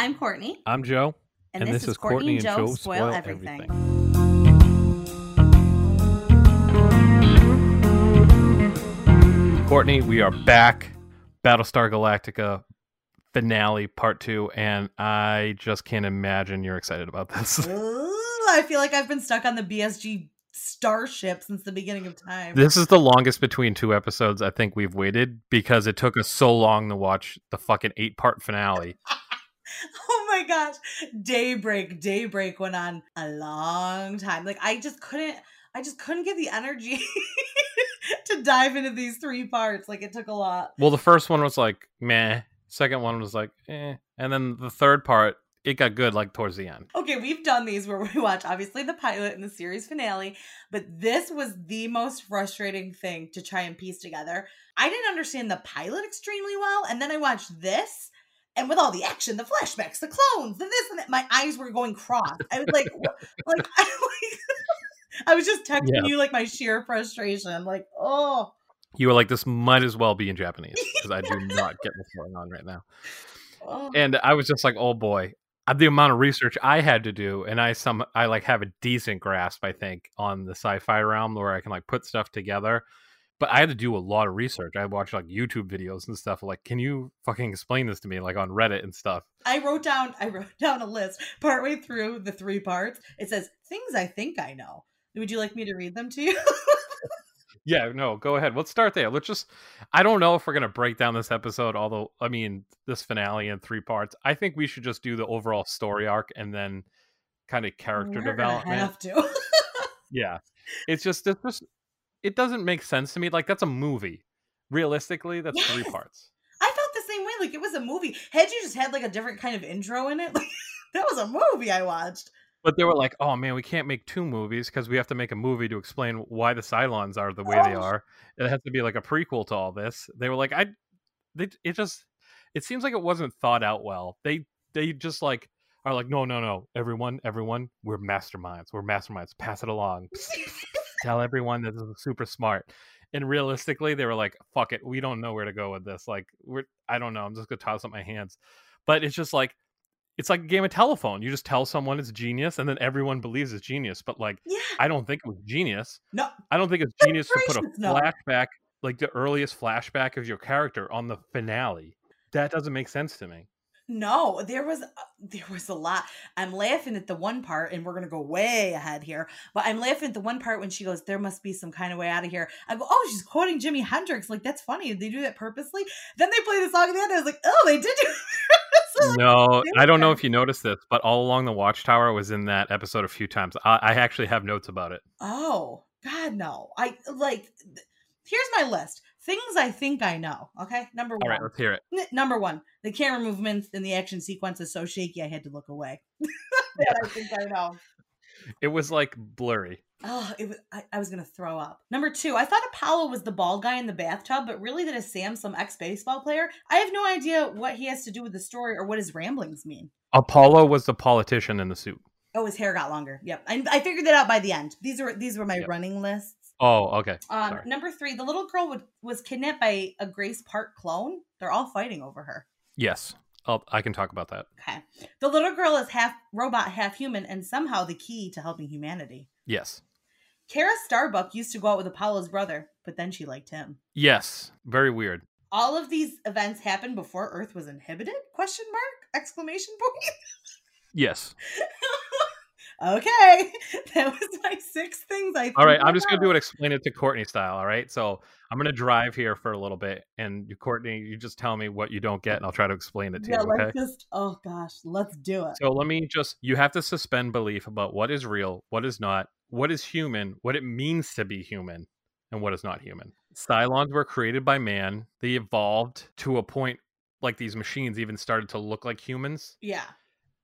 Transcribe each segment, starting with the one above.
I'm Courtney. I'm Joe. And, this, is Courtney and Joe Spoil Everything. Courtney, we are back. Battlestar Galactica finale part two, and I just can't imagine you're excited about this. Ooh, I feel like I've been stuck on the BSG starship since the beginning of time. This is the longest between two episodes I think we've waited because it took us so long to watch the fucking eight part finale. oh my gosh. Daybreak, Daybreak went on a long time. Like I just couldn't I just couldn't get the energy to dive into these three parts. Like it took a lot. Well, the first one was like meh. Second one was like eh. And then the third part, it got good like towards the end. Okay, we've done these where we watch obviously the pilot and the series finale, but this was the most frustrating thing to try and piece together. I didn't understand the pilot extremely well, and then I watched this and with all the action, the flashbacks, the clones, the this and that, my eyes were going cross. I was like, like, I, like I was just texting yeah. you like my sheer frustration. Like, oh. You were like, this might as well be in Japanese because I do not get what's going on right now. Oh. And I was just like, oh boy, uh, the amount of research I had to do, and I some I like have a decent grasp, I think, on the sci-fi realm where I can like put stuff together but I had to do a lot of research. I watched like YouTube videos and stuff. Like, can you fucking explain this to me, like on Reddit and stuff? I wrote down, I wrote down a list partway through the three parts. It says things I think I know. Would you like me to read them to you? yeah, no, go ahead. Let's start there. Let's just. I don't know if we're gonna break down this episode. Although, I mean, this finale in three parts. I think we should just do the overall story arc and then kind of character we're development. Have to. yeah, it's just it's just it doesn't make sense to me. Like that's a movie. Realistically, that's yes. three parts. I felt the same way. Like it was a movie. Had you just had like a different kind of intro in it, like that was a movie I watched. But they were like, "Oh man, we can't make two movies because we have to make a movie to explain why the Cylons are the way oh. they are. It has to be like a prequel to all this." They were like, "I, they, it just, it seems like it wasn't thought out well. They, they just like are like, no, no, no, everyone, everyone, we're masterminds. We're masterminds. Pass it along." tell everyone that this is super smart. And realistically, they were like, "Fuck it, we don't know where to go with this. Like, we're I don't know. I'm just gonna toss up my hands." But it's just like it's like a game of telephone. You just tell someone it's genius, and then everyone believes it's genius. But like, yeah. I don't think it was genius. No, I don't think it's genius to put a no. flashback, like the earliest flashback of your character, on the finale. That doesn't make sense to me. No, there was uh, there was a lot. I'm laughing at the one part, and we're gonna go way ahead here. But I'm laughing at the one part when she goes, "There must be some kind of way out of here." I go, "Oh, she's quoting Jimi Hendrix. Like that's funny. Did they do that purposely?" Then they play the song at the end. I was like, "Oh, they did do." so, like, no, I don't know if you noticed this, but all along the Watchtower was in that episode a few times. I, I actually have notes about it. Oh God, no! I like. Here's my list things I think I know. Okay, number one. All right, let's hear it. N- number one, the camera movements in the action sequence is so shaky I had to look away. that I think I know. It was like blurry. Oh, it was. I, I, was gonna throw up. Number two, I thought Apollo was the bald guy in the bathtub, but really that is Sam, some ex baseball player. I have no idea what he has to do with the story or what his ramblings mean. Apollo was the politician in the suit. Oh, his hair got longer. Yep, I, I figured that out by the end. These were these were my yep. running lists. Oh, okay. Um, number three, the little girl would, was kidnapped by a Grace Park clone. They're all fighting over her. Yes, I'll, I can talk about that. Okay. The little girl is half robot, half human, and somehow the key to helping humanity. Yes. Kara Starbuck used to go out with Apollo's brother, but then she liked him. Yes. Very weird. All of these events happened before Earth was inhibited? Question mark? Exclamation point. yes. okay, that was my six things. I thought. all right. I'm just gonna do it. Explain it to Courtney style. All right. So I'm gonna drive here for a little bit, and you, Courtney, you just tell me what you don't get, and I'll try to explain it to yeah, you. Okay. Let's just. Oh gosh, let's do it. So let me just. You have to suspend belief about what is real, what is not, what is human, what it means to be human, and what is not human. Cylons were created by man. They evolved to a point like these machines even started to look like humans. Yeah.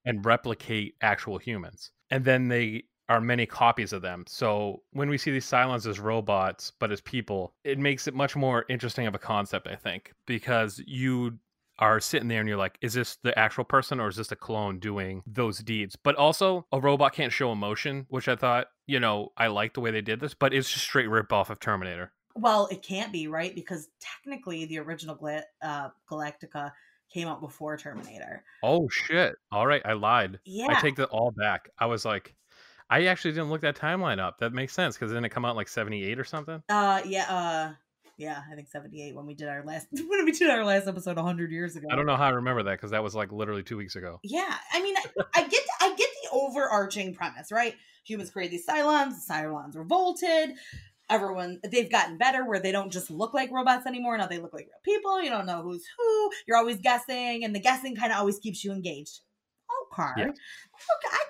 And replicate actual humans and then they are many copies of them. So when we see these Cylons as robots, but as people, it makes it much more interesting of a concept, I think, because you are sitting there and you're like, is this the actual person or is this a clone doing those deeds? But also, a robot can't show emotion, which I thought, you know, I like the way they did this, but it's just straight rip off of Terminator. Well, it can't be, right? Because technically, the original Gal- uh, Galactica came out before Terminator. Oh shit! All right, I lied. Yeah. I take that all back. I was like, I actually didn't look that timeline up. That makes sense because didn't it come out like seventy eight or something? Uh yeah, uh yeah, I think 78 when we did our last when we did our last episode 100 years ago. I don't know how I remember that because that was like literally two weeks ago. Yeah, I mean, I, I get I get the overarching premise, right? Humans create these Cylons, the Cylons revolted. Everyone, they've gotten better where they don't just look like robots anymore. Now they look like real people. You don't know who's who. You're always guessing, and the guessing kind of always keeps you engaged. Okay, Yes. okay, I,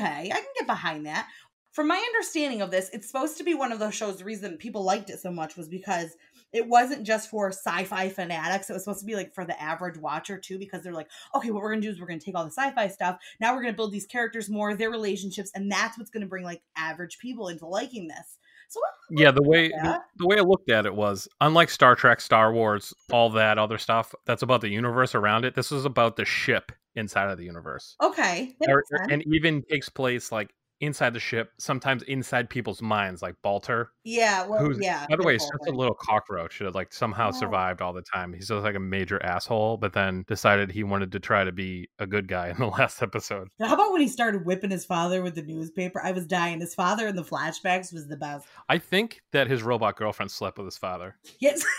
okay, I can get behind that. From my understanding of this, it's supposed to be one of those shows. The reason people liked it so much was because it wasn't just for sci-fi fanatics. It was supposed to be like for the average watcher too, because they're like, okay, what we're gonna do is we're gonna take all the sci-fi stuff. Now we're gonna build these characters more, their relationships, and that's what's gonna bring like average people into liking this. So Yeah, the way the, the way I looked at it was unlike Star Trek, Star Wars, all that other stuff that's about the universe around it. This is about the ship inside of the universe, okay, Or- and even takes place like inside the ship, sometimes inside people's minds, like Baltar. yeah, well, Who's yeah. by the way, just a little cockroach that like somehow Oh. survived all the time. He's just like a major asshole, but then decided he wanted to try to be a good guy in the last episode. How about when he started whipping his father with the newspaper? I was dying. His father in the flashbacks was the best. I think that his robot girlfriend slept with his father. Yes.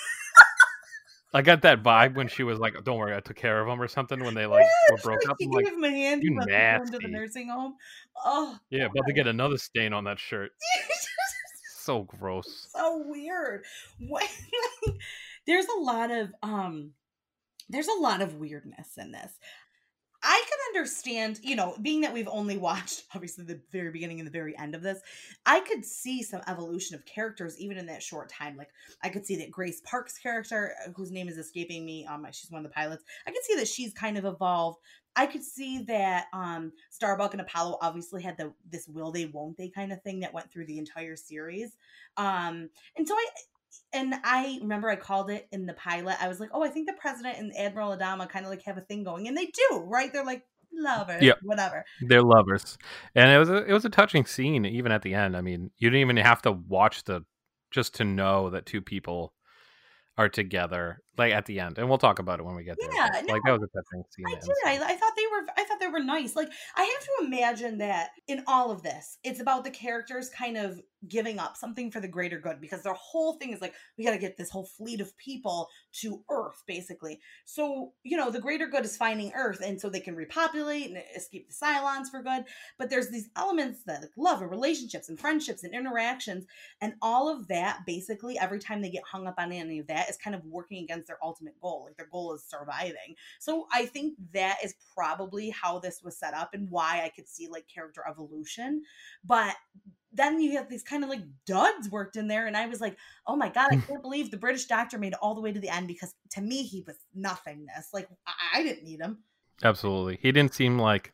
I got that vibe when she was like, "Don't worry, I took care of him" or something when they like were broke up. He I'm like, him a hand "You him to the nasty." nursing home. Oh, yeah, about to get another stain on that shirt. So gross. so weird. What, there's a lot of um there's a lot of weirdness in this. I can understand, you know, being that we've only watched obviously the very beginning and the very end of this, I could see some evolution of characters even in that short time. Like I could see that Grace Park's character, uh, whose name is escaping me, um, she's one of the pilots. I could see that she's kind of evolved. I could see that um Starbuck and Apollo obviously had the this will they won't they kind of thing that went through the entire series. Um and so I and I remember I called it in the pilot. I was like, "Oh, I think the president and Admiral Adama kind of like have a thing going." And they do, right? They're like lovers, Yep. whatever. They're lovers, and it was a, it was a touching scene even at the end. I mean, you didn't even have to watch the just to know that two people are together, like at the end. And we'll talk about it when we get there. Yeah, but, like that was a touching scene. I did. I. I thought were. I thought they were nice. Like I have to imagine that in all of this, it's about the characters kind of giving up something for the greater good because their whole thing is like we got to get this whole fleet of people to Earth, basically. So you know the greater good is finding Earth, and so they can repopulate and escape the Cylons for good. But there's these elements that like love and relationships and friendships and interactions, and all of that basically every time they get hung up on any of that is kind of working against their ultimate goal. Like their goal is surviving. So I think that is probably how this was set up and why I could see like character evolution. But then you have these kind of like duds worked in there, and I was like, oh my god, I can't believe the British doctor made all the way to the end because to me he was nothingness. Like I, I didn't need him. Absolutely. He didn't seem like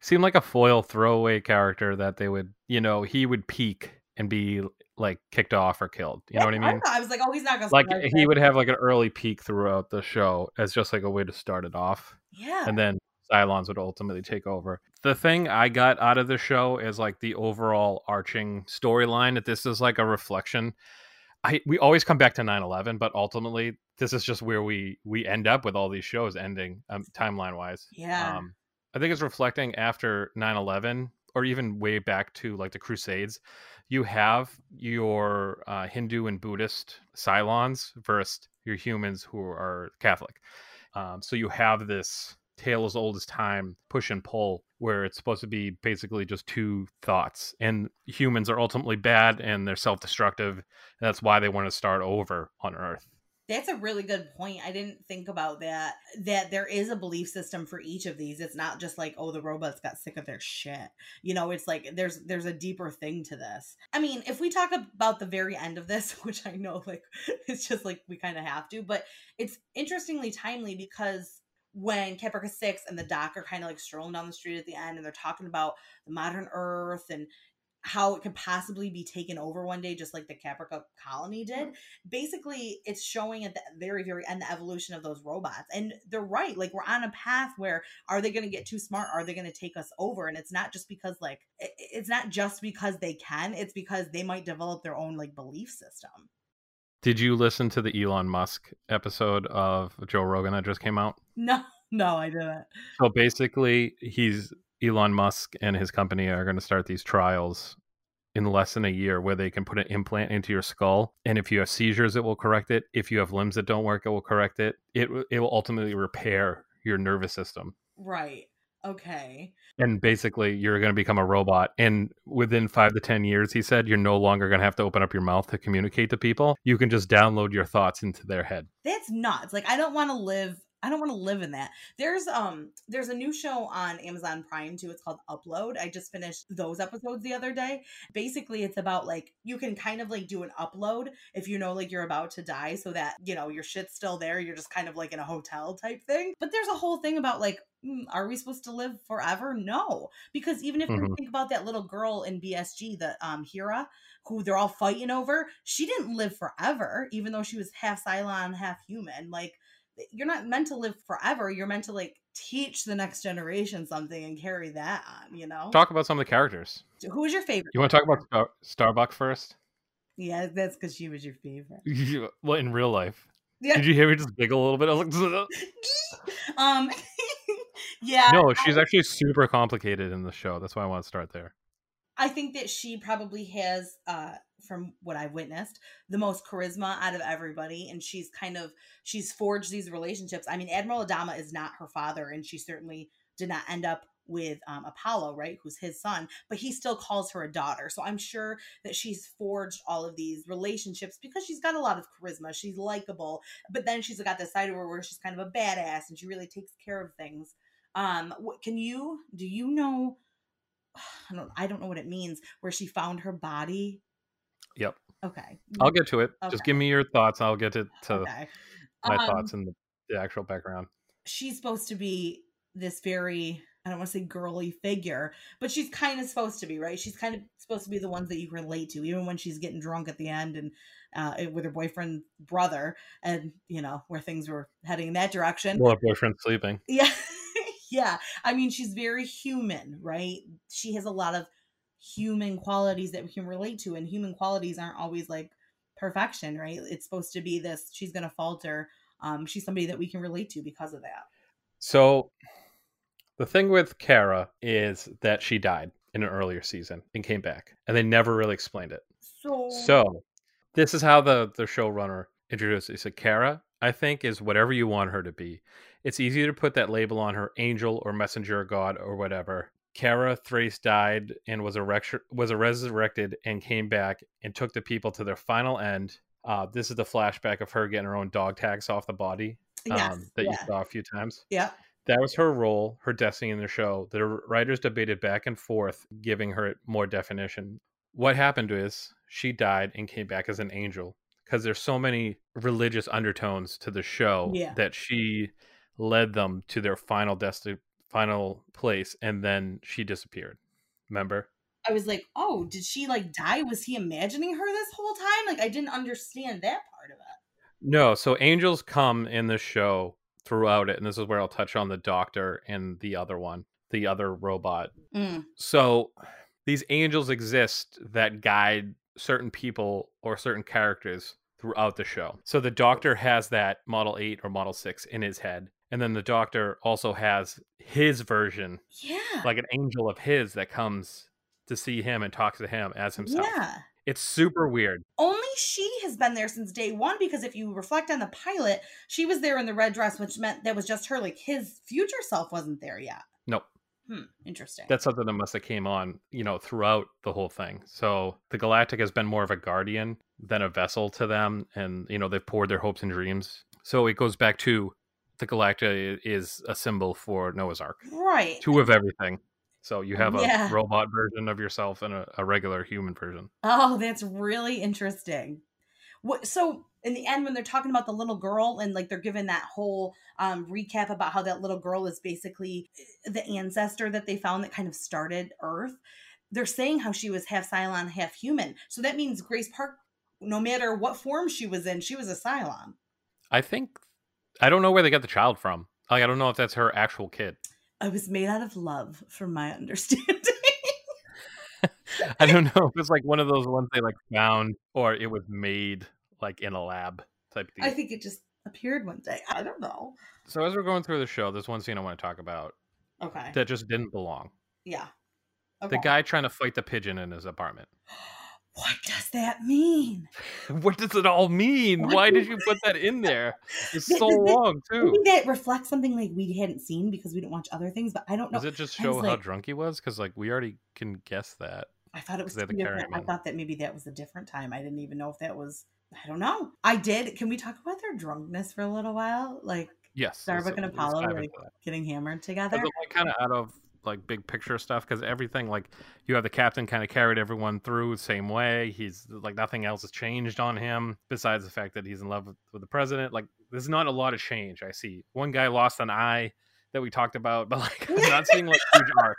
seemed like a foil throwaway character that they would, you know, he would peak and be like kicked off or killed. You know what I mean? I was like, oh, he's not gonna Like he would have like an early peak throughout the show as just like a way to start it off. yeah. And then Cylons would ultimately take over. The thing I got out of the show is like the overall arching storyline that this is like a reflection. I we always come back to 9/11, but ultimately this is just where we we end up with all these shows ending um, timeline wise. Yeah. Um, I think it's reflecting after 9/11 or even way back to like the Crusades. You have your uh, Hindu and Buddhist Cylons versus your humans who are Catholic. Um, so you have this tale as old as time push and pull where it's supposed to be basically just two thoughts and humans are ultimately bad and they're self-destructive and that's why they want to start over on earth That's a really good point. I didn't think about that. That there is a belief system for each of these. It's not just like, oh, the robots got sick of their shit. You know, it's like there's there's a deeper thing to this. I mean, if we talk about the very end of this, which I know like it's just like we kind of have to, but it's interestingly timely because when Caprica Six and the Doc are kind of like strolling down the street at the end and they're talking about the modern Earth and how it could possibly be taken over one day, just like the Caprica colony did. Mm-hmm. Basically, it's showing at the very, very end the evolution of those robots. And they're right. Like, we're on a path where are they going to get too smart? Are they going to take us over? And it's not just because, like, it's not just because they can, it's because they might develop their own, like, belief system. Did you listen to the Elon Musk episode of Joe Rogan that just came out? No, no, I didn't. So basically, he's Elon Musk and his company are going to start these trials in less than a year where they can put an implant into your skull and if you have seizures it will correct it if you have limbs that don't work it will correct it it it will ultimately repair your nervous system Right. Okay. and basically you're going to become a robot and within 5 to 10 years he said you're no longer going to have to open up your mouth to communicate to people you can just download your thoughts into their head That's nuts. Like I don't want to live I don't want to live in that. There's um there's a new show on Amazon Prime too. It's called Upload. I just finished those episodes the other day. Basically, it's about like you can kind of like do an upload if you know like you're about to die so that, you know, your shit's still there. You're just kind of like in a hotel type thing. But there's a whole thing about like are we supposed to live forever? No. Because even if you Mhm. think about that little girl in BSG, the um Hera, who they're all fighting over, she didn't live forever, even though she was half Cylon, half human. Like you're not meant to live forever. You're meant to like teach the next generation something and carry that on, you know? talk about some of the characters Who was your favorite? you want to talk about Star- starbuck first Yeah, that's because she was your favorite. well in real life Yeah. did you hear me just giggle a little bit i was like um yeah. no she's I, actually super complicated in the show that's why i want to start there I think that she probably has uh from what I've witnessed, the most charisma out of everybody. And she's kind of she's forged these relationships. I mean, Admiral Adama is not her father, and she certainly did not end up with um, Apollo, right, who's his son, but he still calls her a daughter. So I'm sure that she's forged all of these relationships because she's got a lot of charisma. She's likable, but then she's got this side of her where she's kind of a badass and she really takes care of things. Um, what can you do? You know, I don't, I don't know what it means. Where she found her body. Yep. Okay. I'll get to it. Just give me your thoughts. I'll get to, to okay. my Um, thoughts and the, the actual background. she's supposed to be this very I don't want to say girly figure, but she's kind of supposed to be, right? She's kind of supposed to be the ones that you relate to, even when she's getting drunk at the end and uh, with her boyfriend brother, and you know where things were heading in that direction. Well, her boyfriend's sleeping. Yeah. Yeah. I mean, she's very human, right? She has a lot of human qualities that we can relate to, and human qualities aren't always like perfection, right? It's supposed to be this she's going to falter. Um, she's somebody that we can relate to because of that. So the thing with Kara is that she died in an earlier season and came back, and they never really explained it. So, So this is how the the showrunner introduced it. He said, "Kara, I think is whatever you want her to be. It's easy to put that label on her, angel or messenger of God or whatever." Kara Thrace died and was a was resurrected and came back and took the people to their final end. Uh, this is the flashback of her getting her own dog tags off the body yes, um, that yeah, you saw a few times. yeah, That was her role, her destiny in the show. The writers debated back and forth, giving her more definition. What happened is she died and came back as an angel because there's so many religious undertones to the show Yeah. that she led them to their final destiny, final place, and then she disappeared. Remember? I was like, oh, did she like die? Was he imagining her this whole time? Like, I didn't understand that part of it. No. So angels come in the show throughout it, and this is where I'll touch on the doctor and the other one, the other robot Mm, So these angels exist that guide certain people or certain characters throughout the show. So the doctor has that Model 8 or Model 6 in his head. And then the doctor also has his version, yeah, like an angel of his that comes to see him and talks to him as himself. yeah. It's super weird. Only she has been there since day one because if you reflect on the pilot, she was there in the red dress, which meant that was just her. Like his future self wasn't there yet. Nope. Hmm. Interesting. That's something that must have came on, you know, throughout the whole thing. So the Galactica has been more of a guardian than a vessel to them, and you know they've poured their hopes and dreams. So it goes back to the Galactica i- is a symbol for Noah's Ark, right. two of everything. So you have a Yeah. robot version of yourself and a, a regular human version. Oh, that's really interesting. What so in the end when they're talking about the little girl and like they're giving that whole um recap about how that little girl is basically eh, the ancestor that they found that kind of started Earth, they're saying how she was half Cylon, half human. So that means Grace Park, no matter what form she was in, she was a Cylon. I think I don't know where they got the child from. Like I don't know if that's her actual kid. I was made out of love, from my understanding. I don't know if it's like one of those ones they like found or it was made like in a lab type thing. I think it just appeared one day. I don't know. so as we're going through the show, there's one scene I want to talk about Okay. that just didn't belong. yeah. The guy trying to fight the pigeon in his apartment. What does that mean? What does it all mean? What Why did you put that in there? It's so th- th- long too. Maybe that reflects something like we hadn't seen because we didn't watch other things, but I don't know. Does it just show how like- drunk he was? Because like we already can guess that. I thought it was they're the two different. I thought that maybe that was a different time. I didn't even know if that was. I don't know. I did. Can we talk about their drunkenness for a little while? Like Yes. Starbuck and Apollo, like getting hammered together. Like kind of out of like big picture stuff? Because everything like you have the captain kind of carried everyone through the same way. He's like nothing else has changed on him besides the fact that he's in love with, with the president. Like there's not a lot of change. I see one guy lost an eye that we talked about, but like I'm not seeing like huge arc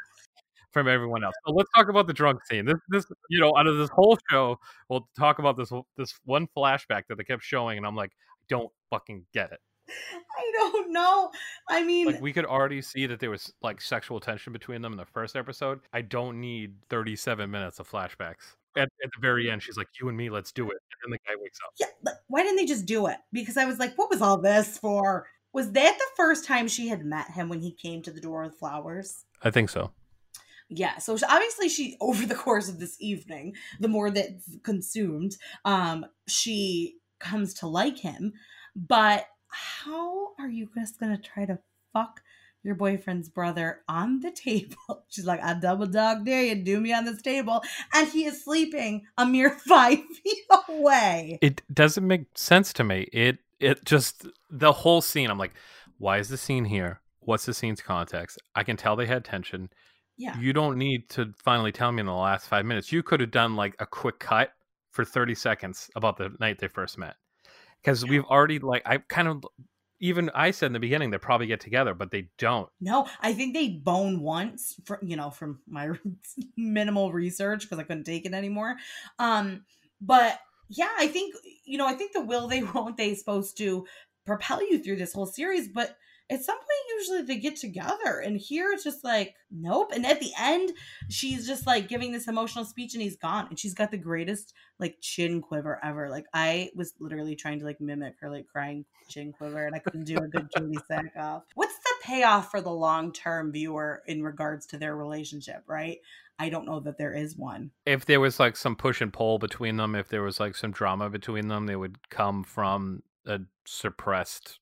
from everyone else. So let's talk about the drunk scene. This this you know out of this whole show, we'll talk about this this one flashback that they kept showing, and I'm like, I don't fucking get it. I don't know. I mean, like we could already see that there was like sexual tension between them in the first episode. I don't need 37 minutes of flashbacks. At, at the very end, she's like, "You and me, let's do it." And then the guy wakes up. yeah, but why didn't they just do it? Because I was like, what was all this for? Was that the first time she had met him when he came to the door with flowers? I think so. Yeah, so obviously she over the course of this evening, the more that's consumed, um, she comes to like him. But how are you just gonna try to fuck your boyfriend's brother on the table? She's like, I double dog dare you, do me on this table, and he is sleeping a mere five feet away. It doesn't make sense to me. It it just the whole scene. I'm like, why is the scene here? What's the scene's context? I can tell they had tension. Yeah. You don't need to finally tell me in the last five minutes. You could have done like a quick cut for 30 seconds about the night they first met. Because we've already like I kind of even I said in the beginning they probably get together, but they don't. No, I think they bone once, for, you know, from my minimal research because I couldn't take it anymore. Um, but yeah, I think you know, I think the will they won't they is supposed to propel you through this whole series, but at some point usually they get together and here it's just like nope and at the end she's just like giving this emotional speech and he's gone and she's got the greatest like chin quiver ever like i was literally trying to like mimic her like crying chin quiver and i couldn't do a good Katee Sackhoff. what's the payoff for the long-term viewer in regards to their relationship right i don't know that there is one If there was like some push and pull between them, if there was like some drama between them, they would come from a suppressed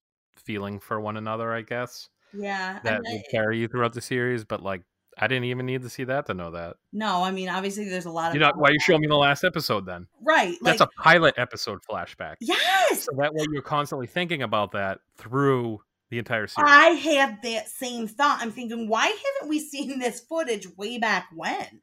feeling for one another, I guess. yeah That would carry you throughout the series, but like I didn't even need to see that to know that. no i mean obviously there's a lot of You know why you show me the last episode then? right like That's a pilot episode flashback. yes So that way you're constantly thinking about that through the entire series. I have that same thought. I'm thinking, why haven't we seen this footage way back when?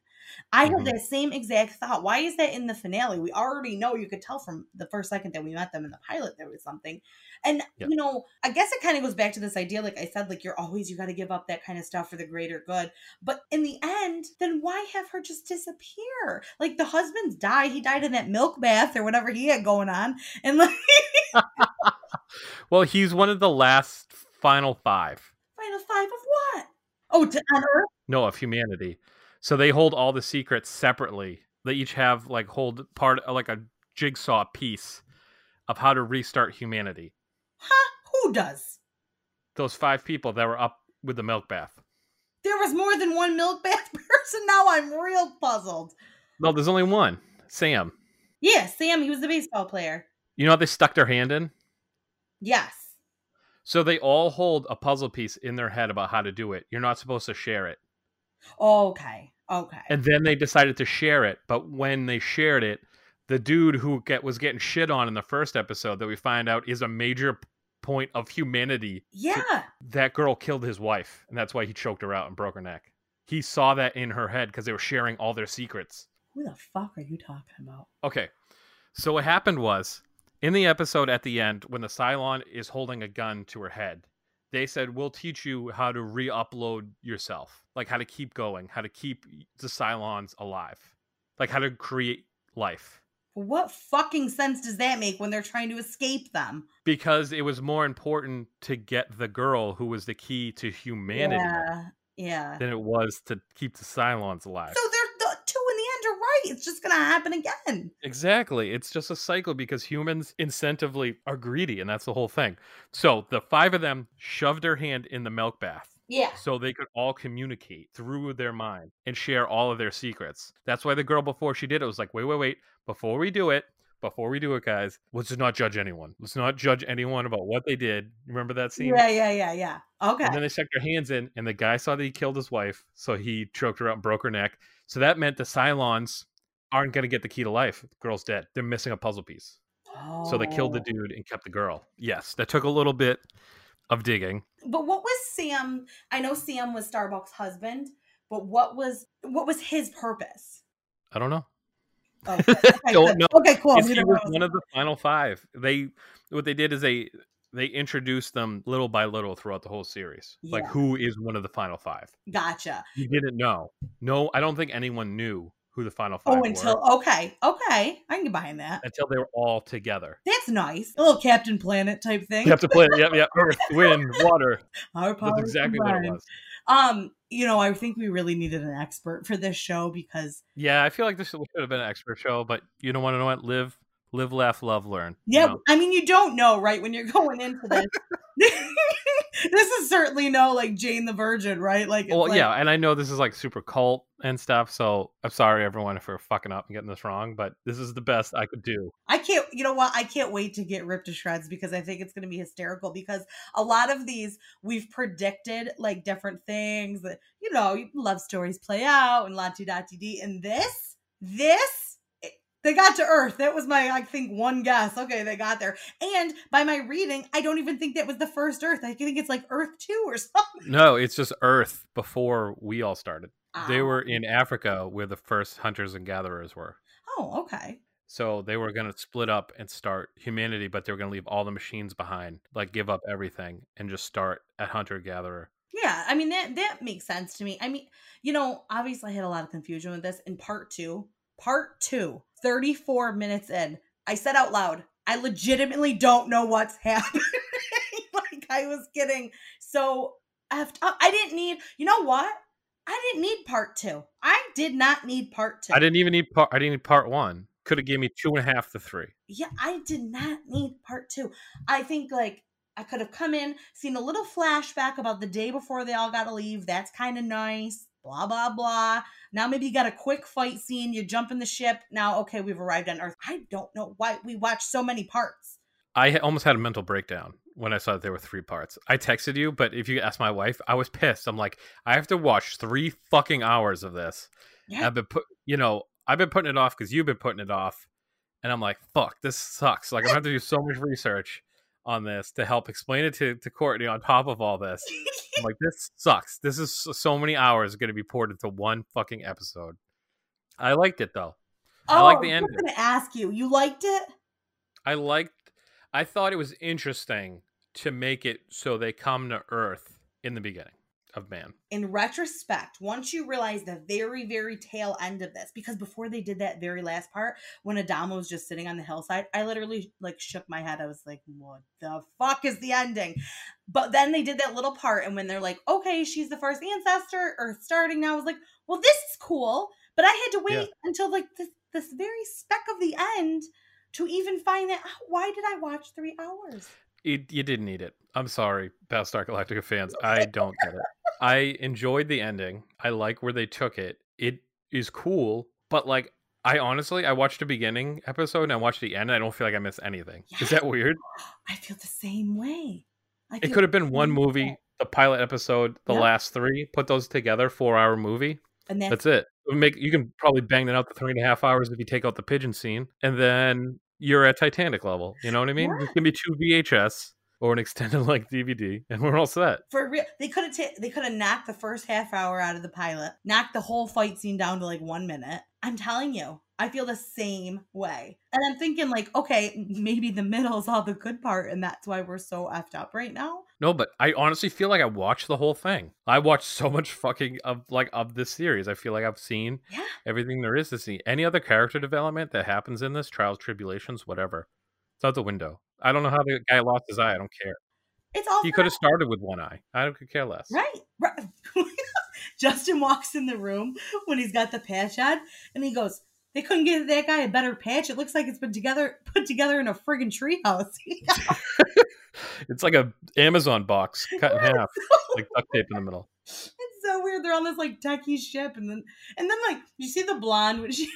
I Mhm. have that same exact thought. Why is that in the finale? We already know you could tell from the first second that we met them in the pilot there was something. And Yeah. you know, I guess it kind of goes back to this idea, like I said, like you're always you got to give up that kind of stuff for the greater good. But in the end, then why have her just disappear? Like the husband's died. He died in that milk bath or whatever he had going on, and like well, he's one of the last final five. final five of what? Oh, to on Earth. No, of humanity. So they hold all the secrets separately. They each have like hold part like a jigsaw piece of how to restart humanity. Huh? Who does? Those five people that were up with the milk bath. There was more than one milk bath person. Now I'm real puzzled. No, there's only one. Sam. Yeah, Sam, he was the baseball player. You know how they stuck their hand in? Yes. So they all hold a puzzle piece in their head about how to do it. You're not supposed to share it. Okay. Okay. And then they decided to share it. But when they shared it, the dude who get was getting shit on in the first episode that we find out is a major point of humanity. yeah. That girl killed his wife, and that's why he choked her out and broke her neck. He saw that in her head because they were sharing all their secrets. Who the fuck are you talking about? Okay. So what happened was in the episode at the end, when the Cylon is holding a gun to her head, they said, We'll teach you how to re upload yourself, like how to keep going, how to keep the Cylons alive, like how to create life. What fucking sense does that make when they're trying to escape them? Because it was more important to get the girl who was the key to humanity Yeah. Yeah. than it was to keep the Cylons alive. So they're the two in the end are right. It's just gonna happen again. Exactly. It's just a cycle because humans incentively are greedy, and that's the whole thing. So the five of them shoved their hand in the milk bath. Yeah. So they could all communicate through their mind and share all of their secrets. That's why the girl before she did it was like, wait, wait, wait. Before we do it, before we do it, guys, let's just not judge anyone. Let's not judge anyone about what they did. Remember that scene? Yeah, yeah, yeah, yeah. Okay. And then they stuck their hands in, and the guy saw that he killed his wife, so he choked her out and broke her neck. So that meant the Cylons aren't going to get the key to life. The girl's dead. They're missing a puzzle piece. So they killed the Oh. dude and kept the girl. Yes, that took a little bit of digging. But what was Sam? I know Sam was Starbuck's husband, but what was what was his purpose? I don't know. Oh, okay, Don't know. Okay, cool. He was one of the final five. They what they did is they they introduced them little by little throughout the whole series. Like who is one of the final five? Gotcha. You didn't know. No, I don't think anyone knew who the final five Oh, were until okay, okay, I can get behind that. until they were all together. That's nice. A little Captain Planet type thing. You have to play it. Yep, yep. Earth, wind, water. Our That's exactly what it was. Um, you know, I think we really needed an expert for this show because Yeah, I feel like this should have been an expert show, but you don't want to know what? Live, live, laugh, love, learn. you yeah, know? I mean you don't know, right, when you're going into this. this is certainly no like Jane the Virgin, right? Like, Well, like- yeah, and I know this is like super cult and stuff, so I'm sorry everyone if we're fucking up and getting this wrong, but this is the best I could do. I can't, you know what? I can't wait to get ripped to shreds because I think it's going to be hysterical. Because a lot of these we've predicted like different things that, you know, love stories play out and la ti da ti di. And this, this, they got to Earth. That was my, I think, one guess. Okay, they got there. And by my reading, I don't even think that was the first Earth. I think it's like Earth 2 or something. No, it's just Earth before we all started. They Ah. were in Africa where the first hunters and gatherers were. Oh, okay. So they were going to split up and start humanity, but they were going to leave all the machines behind, like give up everything and just start at hunter gatherer. Yeah, I mean that that makes sense to me. I mean, you know, obviously I had a lot of confusion with this in part 2. Part 2, 34 minutes in. I said out loud, I legitimately don't know what's happening. like I was getting so effed up. I didn't need, you know what? I didn't need part 2. I did not need part 2. I didn't even need part. I didn't need part one. Could have gave me two and a half to three. yeah, I did not need part two. I think like I could have come in, seen a little flashback about the day before they all got to leave. That's kind of nice. Blah blah blah. Now maybe you got a quick fight scene. You jump in the ship. Now okay, we've arrived on Earth. I don't know why we watched so many parts. I almost had a mental breakdown when I saw that there were three parts. I texted you, but if you ask my wife, I was pissed. I'm like, I have to watch three fucking hours of this. Yeah. I've been put, you know, I've been putting it off because you've been putting it off, and I'm like, fuck, this sucks. Like I'm gonna have to do so much research on this to help explain it to to Courtney on top of all this. I'm like, this sucks. This is so- many hours going to be poured into one fucking episode. I liked it though. I like oh, the Oh, I was gonna ask you. You liked it? I liked. I thought it was interesting to make it so they come to Earth in the beginning of Man. in retrospect, once you realize the very, very tail end of this, because before they did that very last part, when Adama was just sitting on the hillside, I literally like shook my head. I was like, what the fuck is the ending? But then they did that little part, and when they're like, okay, she's the first ancestor, Earth starting now, I was like, well, this is cool. But I had to wait Yeah. until like this, this very speck of the end to even find that out. Why did I watch three hours? It, you didn't need it. I'm sorry, Battlestar Galactica fans. I don't get it. I enjoyed the ending. I like where they took it. It is cool, but like, I honestly, I watched the beginning episode and I watched the end. And I don't feel like I missed anything. Is that weird? I feel the same way. I It could have been one movie, way. the pilot episode, the Yeah. last three. Put those together, four hour movie. and that's That's it. It Make you can probably bang that out to three and a half hours if you take out the pigeon scene, and then you're at Titanic level. You know what I mean? Yeah. It can be two VHS or an extended length DVD, and we're all set. for real they could have ta- they could have knocked the first half hour out of the pilot knocked the whole fight scene down to like one minute i'm telling you i feel the same way and i'm thinking like okay maybe the middle is all the good part and that's why we're so effed up right now No, but I honestly feel like I watched the whole thing. I watched so much fucking of like of this series. I feel like I've seen yeah everything there is to see. Any other character development that happens in this, trials, tribulations, whatever, it's out the window. I don't know how the guy lost his eye. I don't care. it's all He could have started with one eye. I don't could care less. Right. right. Justin walks in the room when he's got the patch on and he goes, They couldn't get that guy a better patch. It looks like it's been together put together in a friggin' treehouse. it's like a Amazon box cut in half, like duct tape in the middle. It's so weird. They're on this like techie ship, and then and then like you see the blonde when she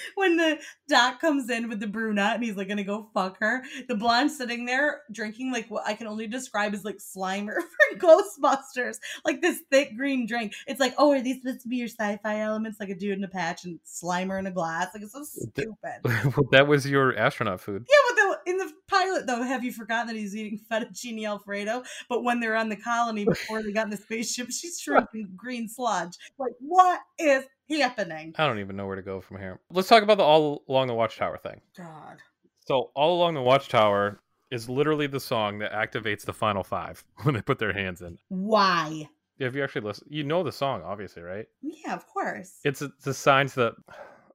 when the doc comes in with the brunette and he's like gonna go fuck her. The blonde sitting there drinking like what I can only describe as like Slimer for Ghostbusters, like this thick green drink. It's like, oh, are these supposed to be your sci-fi elements, like a dude in a patch and Slimer in a glass? Like it's so stupid. well, that was your astronaut food. Yeah, but the, in the pilot though, have you forgotten that he's eating fettuccine alfredo? But when they're on the colony before they got in the spaceship, she's drinking green sludge. Like, what is happening? I don't even know where to go from here. Let's talk about the all along the watchtower thing. God. So all along the watchtower is literally the song that activates the final five when they put their hands in. Why? If you actually listen, you know the song, obviously, right? Yeah, of course. It's a, the signs that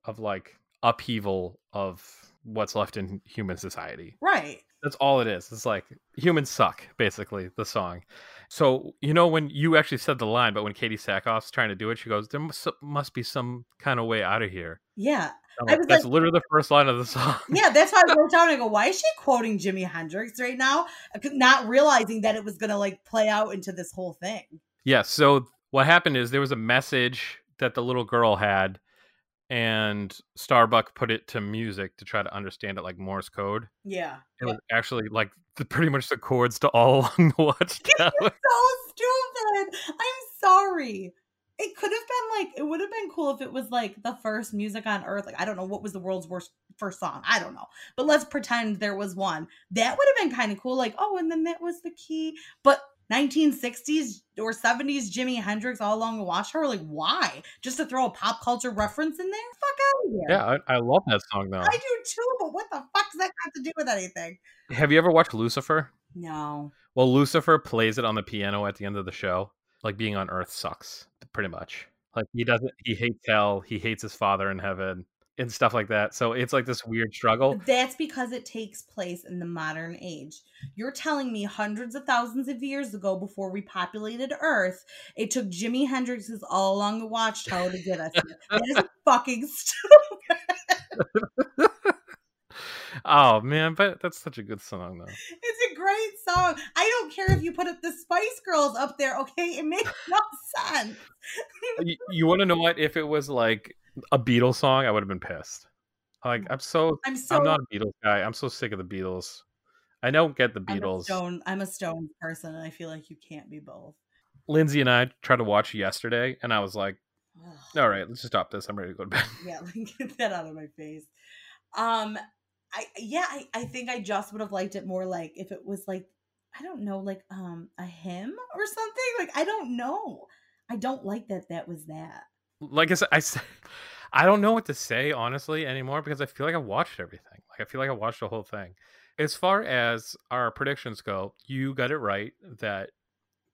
of like upheaval of what's left in human society. Right. That's all it is. It's like humans suck, basically, the song. So, you know, when you actually said the line, but when Katee Sackhoff's trying to do it, she goes, There must, must be some kind of way out of here. Yeah. Like, that's like, literally the first line of the song. Yeah, that's why I wrote down. I go, why is she quoting Jimi Hendrix right now? Not realizing that it was going to like play out into this whole thing. Yeah. So what happened is there was a message that the little girl had and Starbuck put it to music to try to understand it like Morse code. Yeah. It was actually like the, pretty much the chords to all along the watchtower. so stupid. I'm sorry. It could have been like it would have been cool if it was like the first music on earth. Like I don't know what was the world's worst first song. I don't know. But let's pretend there was one. That would have been kind of cool. Like, oh, and then that was the key. But 1960s or 70s Jimi Hendrix all along the watchtower. Like, why? Just to throw a pop culture reference in there? Fuck out of here. Yeah, I, I love that song though. I do too, but what the fuck does that have to do with anything? Have you ever watched Lucifer? No. Well, Lucifer plays it on the piano at the end of the show. Like being on Earth sucks, pretty much. Like he doesn't, he hates hell, he hates his father in heaven and stuff like that. So it's like this weird struggle. That's because it takes place in the modern age. You're telling me hundreds of thousands of years ago, before we populated Earth, it took Jimi Hendrix's All Along the Watchtower to get us here. That is fucking stupid. oh man, but that's such a good song though. It's a great song. I don't care if you put up the Spice Girls up there, okay? It makes no sense. you, you want to know what? If it was like a Beatles song, I would have been pissed. Like I'm so I'm so I'm not a Beatles guy. I'm so sick of the Beatles. I don't get the Beatles. I'm a stone, I'm a stone person, and I feel like you can't be both. Lindsay and I tried to watch yesterday, and I was like, "All right, let's just stop this. I'm ready to go to bed." Yeah, get that out of my face. Um, I yeah, I, I think I just would have liked it more like if it was like I don't know, like um a hymn or something. Like I don't know. I don't like that. That was that like I said, I, I don't know what to say honestly anymore because I feel like I watched everything. Like I feel like I watched the whole thing. As far as our predictions go, you got it right that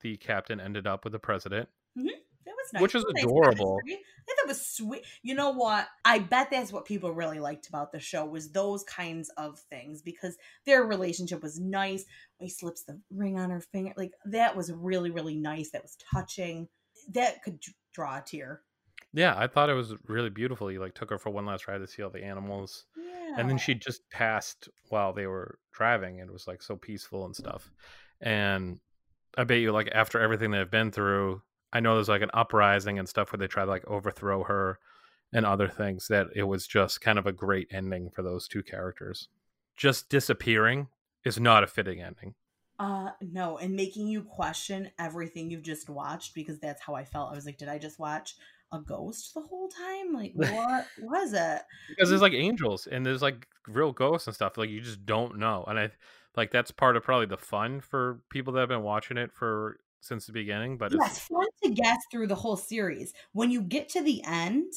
the captain ended up with the president. Mm-hmm. That was nice. Which is adorable. I thought that was sweet. You know what? I bet that's what people really liked about the show was those kinds of things because their relationship was nice. He slips the ring on her finger. Like that was really, really nice. That was touching. That could draw a tear. Yeah, I thought it was really beautiful. He like took her for one last ride to see all the animals. Yeah. And then she just passed while they were driving and it was like so peaceful and stuff. And I bet you like after everything they've been through, I know there's like an uprising and stuff where they try to like overthrow her and other things that it was just kind of a great ending for those two characters. Just disappearing is not a fitting ending. Uh no, and making you question everything you've just watched because that's how I felt. I was like, did I just watch a ghost the whole time? Like what was it? Because there's like angels and there's like real ghosts and stuff. Like you just don't know. And I like that's part of probably the fun for people that have been watching it for since the beginning. But yeah, it's fun to guess through the whole series. When you get to the end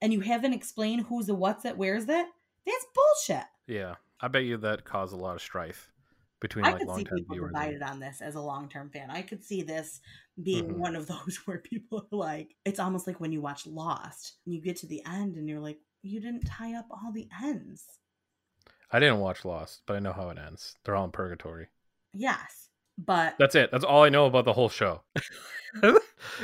and you haven't explained who's the what's it, where's it, that's bullshit. Yeah. I bet you that caused a lot of strife between I like could see people divided on this as a long term fan. I could see this being mm-hmm. one of those where people are like, it's almost like when you watch Lost and you get to the end and you're like, you didn't tie up all the ends. I didn't watch Lost, but I know how it ends. They're all in purgatory. Yes, but that's it. That's all I know about the whole show.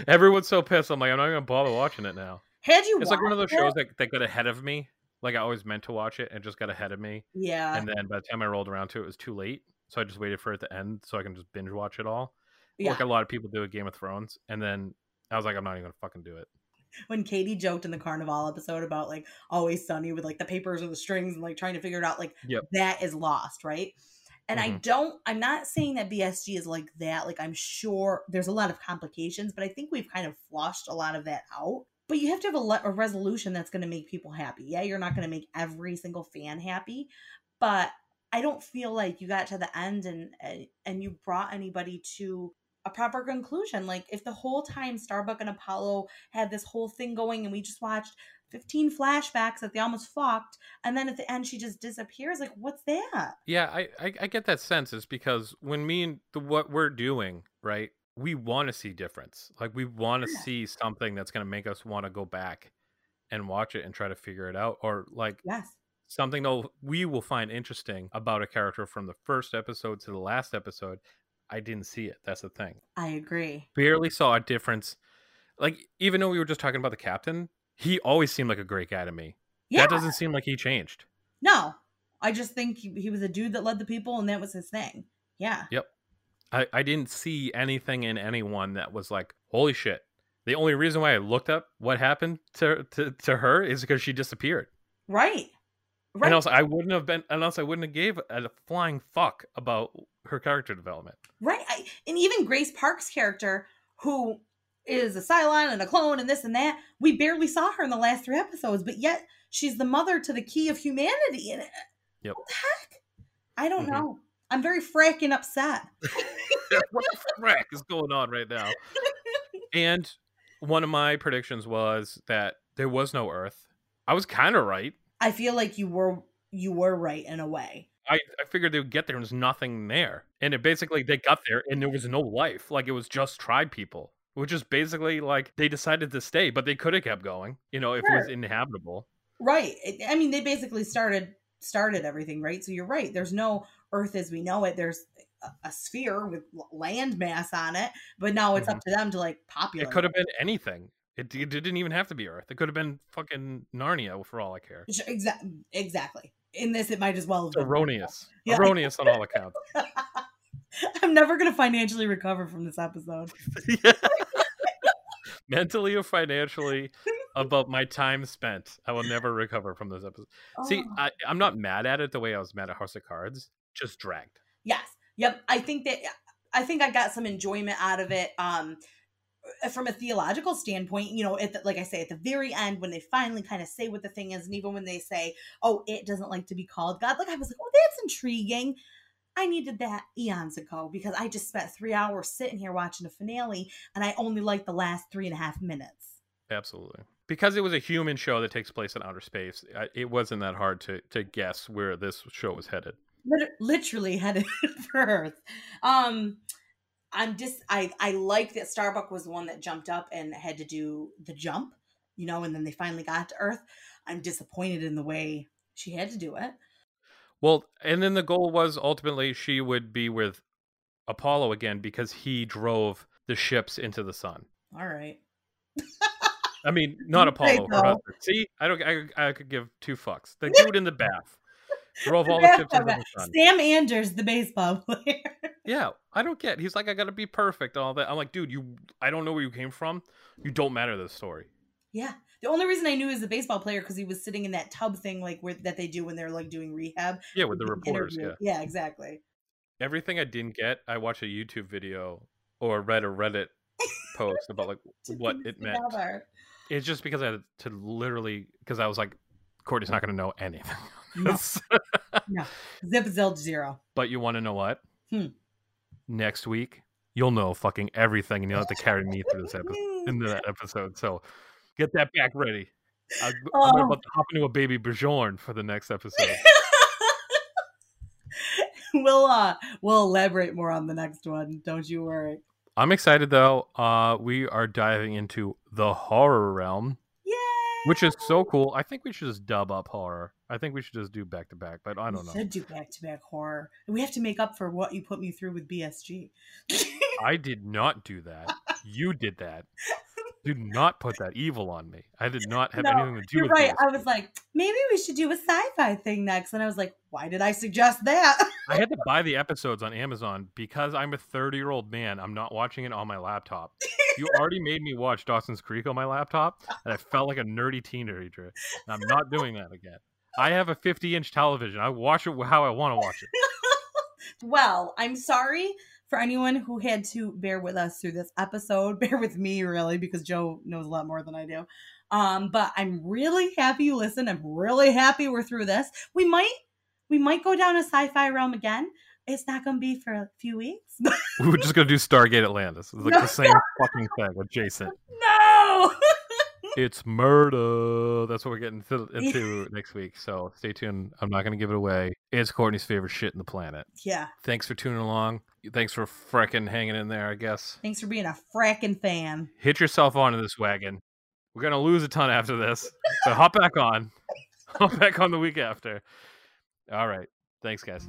Everyone's so pissed. I'm like, I'm not even gonna bother watching it now. Had you It's like one of those it- shows that, that got ahead of me. Like I always meant to watch it and just got ahead of me. Yeah. and then by the time I rolled around to it, it was too late. So I just waited for it to end so I can just binge watch it all. yeah. Like a lot of people do with Game of Thrones. And then I was like, I'm not even gonna fucking do it. when Katie joked in the carnival episode about like always sunny with like the papers or the strings and like trying to figure it out, like Yep. that is lost, right? And I Mhm. don't, I'm not saying that BSG is like that. Like, I'm sure there's a lot of complications, but I think we've kind of flushed a lot of that out. But you have to have a, le- a resolution that's going to make people happy. Yeah, you're not going to make every single fan happy, but I don't feel like you got to the end and and- you brought anybody to a proper conclusion. Like if the whole time Starbuck and Apollo had this whole thing going and we just watched 15 flashbacks that they almost fucked and then at the end she just disappears like what's that Yeah, I, I, I get that sense. It's because when me and the, what we're doing, right? We want to see difference. Like we want to Yeah. see something that's gonna make us want to go back and watch it and try to figure it out, or like yes something that we will find interesting about a character from the first episode to the last episode. I didn't see it. That's the thing. i agree Barely saw a difference. Like even though we were just talking about the captain, he always seemed like a great guy to me. yeah That doesn't seem like he changed. no i just think he, he was a dude that led the people and that was his thing yeah Yep. I, I didn't see anything in anyone that was like, holy shit. The only reason why I looked up what happened to to, to her is because she disappeared. right right And else I wouldn't have been unless I wouldn't have gave a flying fuck about her character development. right I, and even grace park's character who is a cylon and a clone and this and that we barely saw her in the last three episodes but yet she's the mother to the key of humanity and Yep. what the heck i don't Mhm. know i'm very fracking upset what the frack is going on right now? And one of my predictions was that there was no Earth. I was kind of right. I feel like you were you were right in a way. I, I figured they would get there and there's nothing there. And it basically they got there and there was no life. Like it was just tribe people. Which is basically like they decided to stay, but they could have kept going, you know, if it was inhabitable. Right. I mean, they basically started started everything, right? So you're right. There's no Earth as we know it. There's a, sphere with land mass on it, but now it's up to them to like populate. Mm-hmm. It could have been anything. It, it didn't even have to be Earth. It could have been fucking Narnia for all I care. Exactly. Exactly. In this, it might as well have been. Erroneous. Yeah. Erroneous on all accounts. I'm never gonna financially recover from this episode. Mentally or financially, about my time spent, I will never recover from this episode. See, Oh. I, I'm not mad at it the way I was mad at House of Cards. Just dragged. Yes. Yep. I think that I think I got some enjoyment out of it. Um from a theological standpoint, you know, at the, like I say, at the very end, when they finally kind of say what the thing is, and even when they say, "Oh, it doesn't like to be called God," like I was like, "Oh, that's intriguing." I needed that eons ago because I just spent three hours sitting here watching a finale, and I only liked the last three and a half minutes. Absolutely. Because it was a human show that takes place in outer space, it wasn't that hard to, to guess where this show was headed. Literally headed for Earth. Um, I'm just I I like that Starbuck was the one that jumped up and had to do the jump, you know, and then they finally got to Earth. I'm disappointed in the way she had to do it. Well, and then the goal was ultimately she would be with Apollo again because he drove the ships into the sun. All right. I mean, not Apollo. See, I don't. I, I could give two fucks. The dude in the bath drove all the ships into the sun. Sam Anders, the baseball player. Yeah, I don't get. He's like, I gotta be perfect. and All that. I'm like, dude, you. I don't know where you came from. You don't matter to the story. yeah. The only reason I knew he was a baseball player because he was sitting in that tub thing like where that they do when they're like doing rehab. Yeah, with the reporters. interview. Yeah. Yeah, exactly. Everything I didn't get, I watched a YouTube video or read a Reddit post about like what it meant. together. It's just because I had to literally because I was like, Courtney's not gonna know anything. No. Zip zilch zero. but you want to know what? Hmm. Next week, you'll know fucking everything, and you'll have to carry me through this episode into that episode. So get that back ready. I, I'm Oh. about to hop into a baby Bjorn for the next episode. we'll uh we'll elaborate more on the next one. Don't you worry. I'm excited though. Uh, we are diving into the horror realm! Which is so cool. I think we should just dub up horror. I think we should just do back to back, but I don't We know. should do back to back horror. We have to make up for what you put me through with BSG. I did not do that. You did that. Do not put that evil on me. I did not have No, anything to do You're with right. this. I was like, maybe we should do a sci-fi thing next. And I was like, why did I suggest that? I had to buy the episodes on Amazon because I'm a 30 year old man. I'm not watching it on my laptop. You already made me watch Dawson's Creek on my laptop, and I felt like a nerdy teenager. And I'm not doing that again. I have a 50 inch television. I watch it how I want to watch it. well, I'm sorry for anyone who had to bear with us through this episode. Bear with me, really, because Joe knows a lot more than I do. Um, but I'm really happy you listened. I'm really happy we're through this. We might we might go down a sci-fi realm again. It's not gonna be for a few weeks. we're just going to do Stargate Atlantis. It's like No, the same fucking thing with Jason. no. It's murder. That's what we're getting to, into next week. So stay tuned. I'm not going to give it away. It's Courtney's favorite shit in the planet. yeah. Thanks for tuning along. Thanks for frickin' hanging in there, I guess. Thanks for being a fracking fan. Hit yourself onto this wagon. We're going to lose a ton after this, but hop back on. hop back on the week after. All right. Thanks, guys.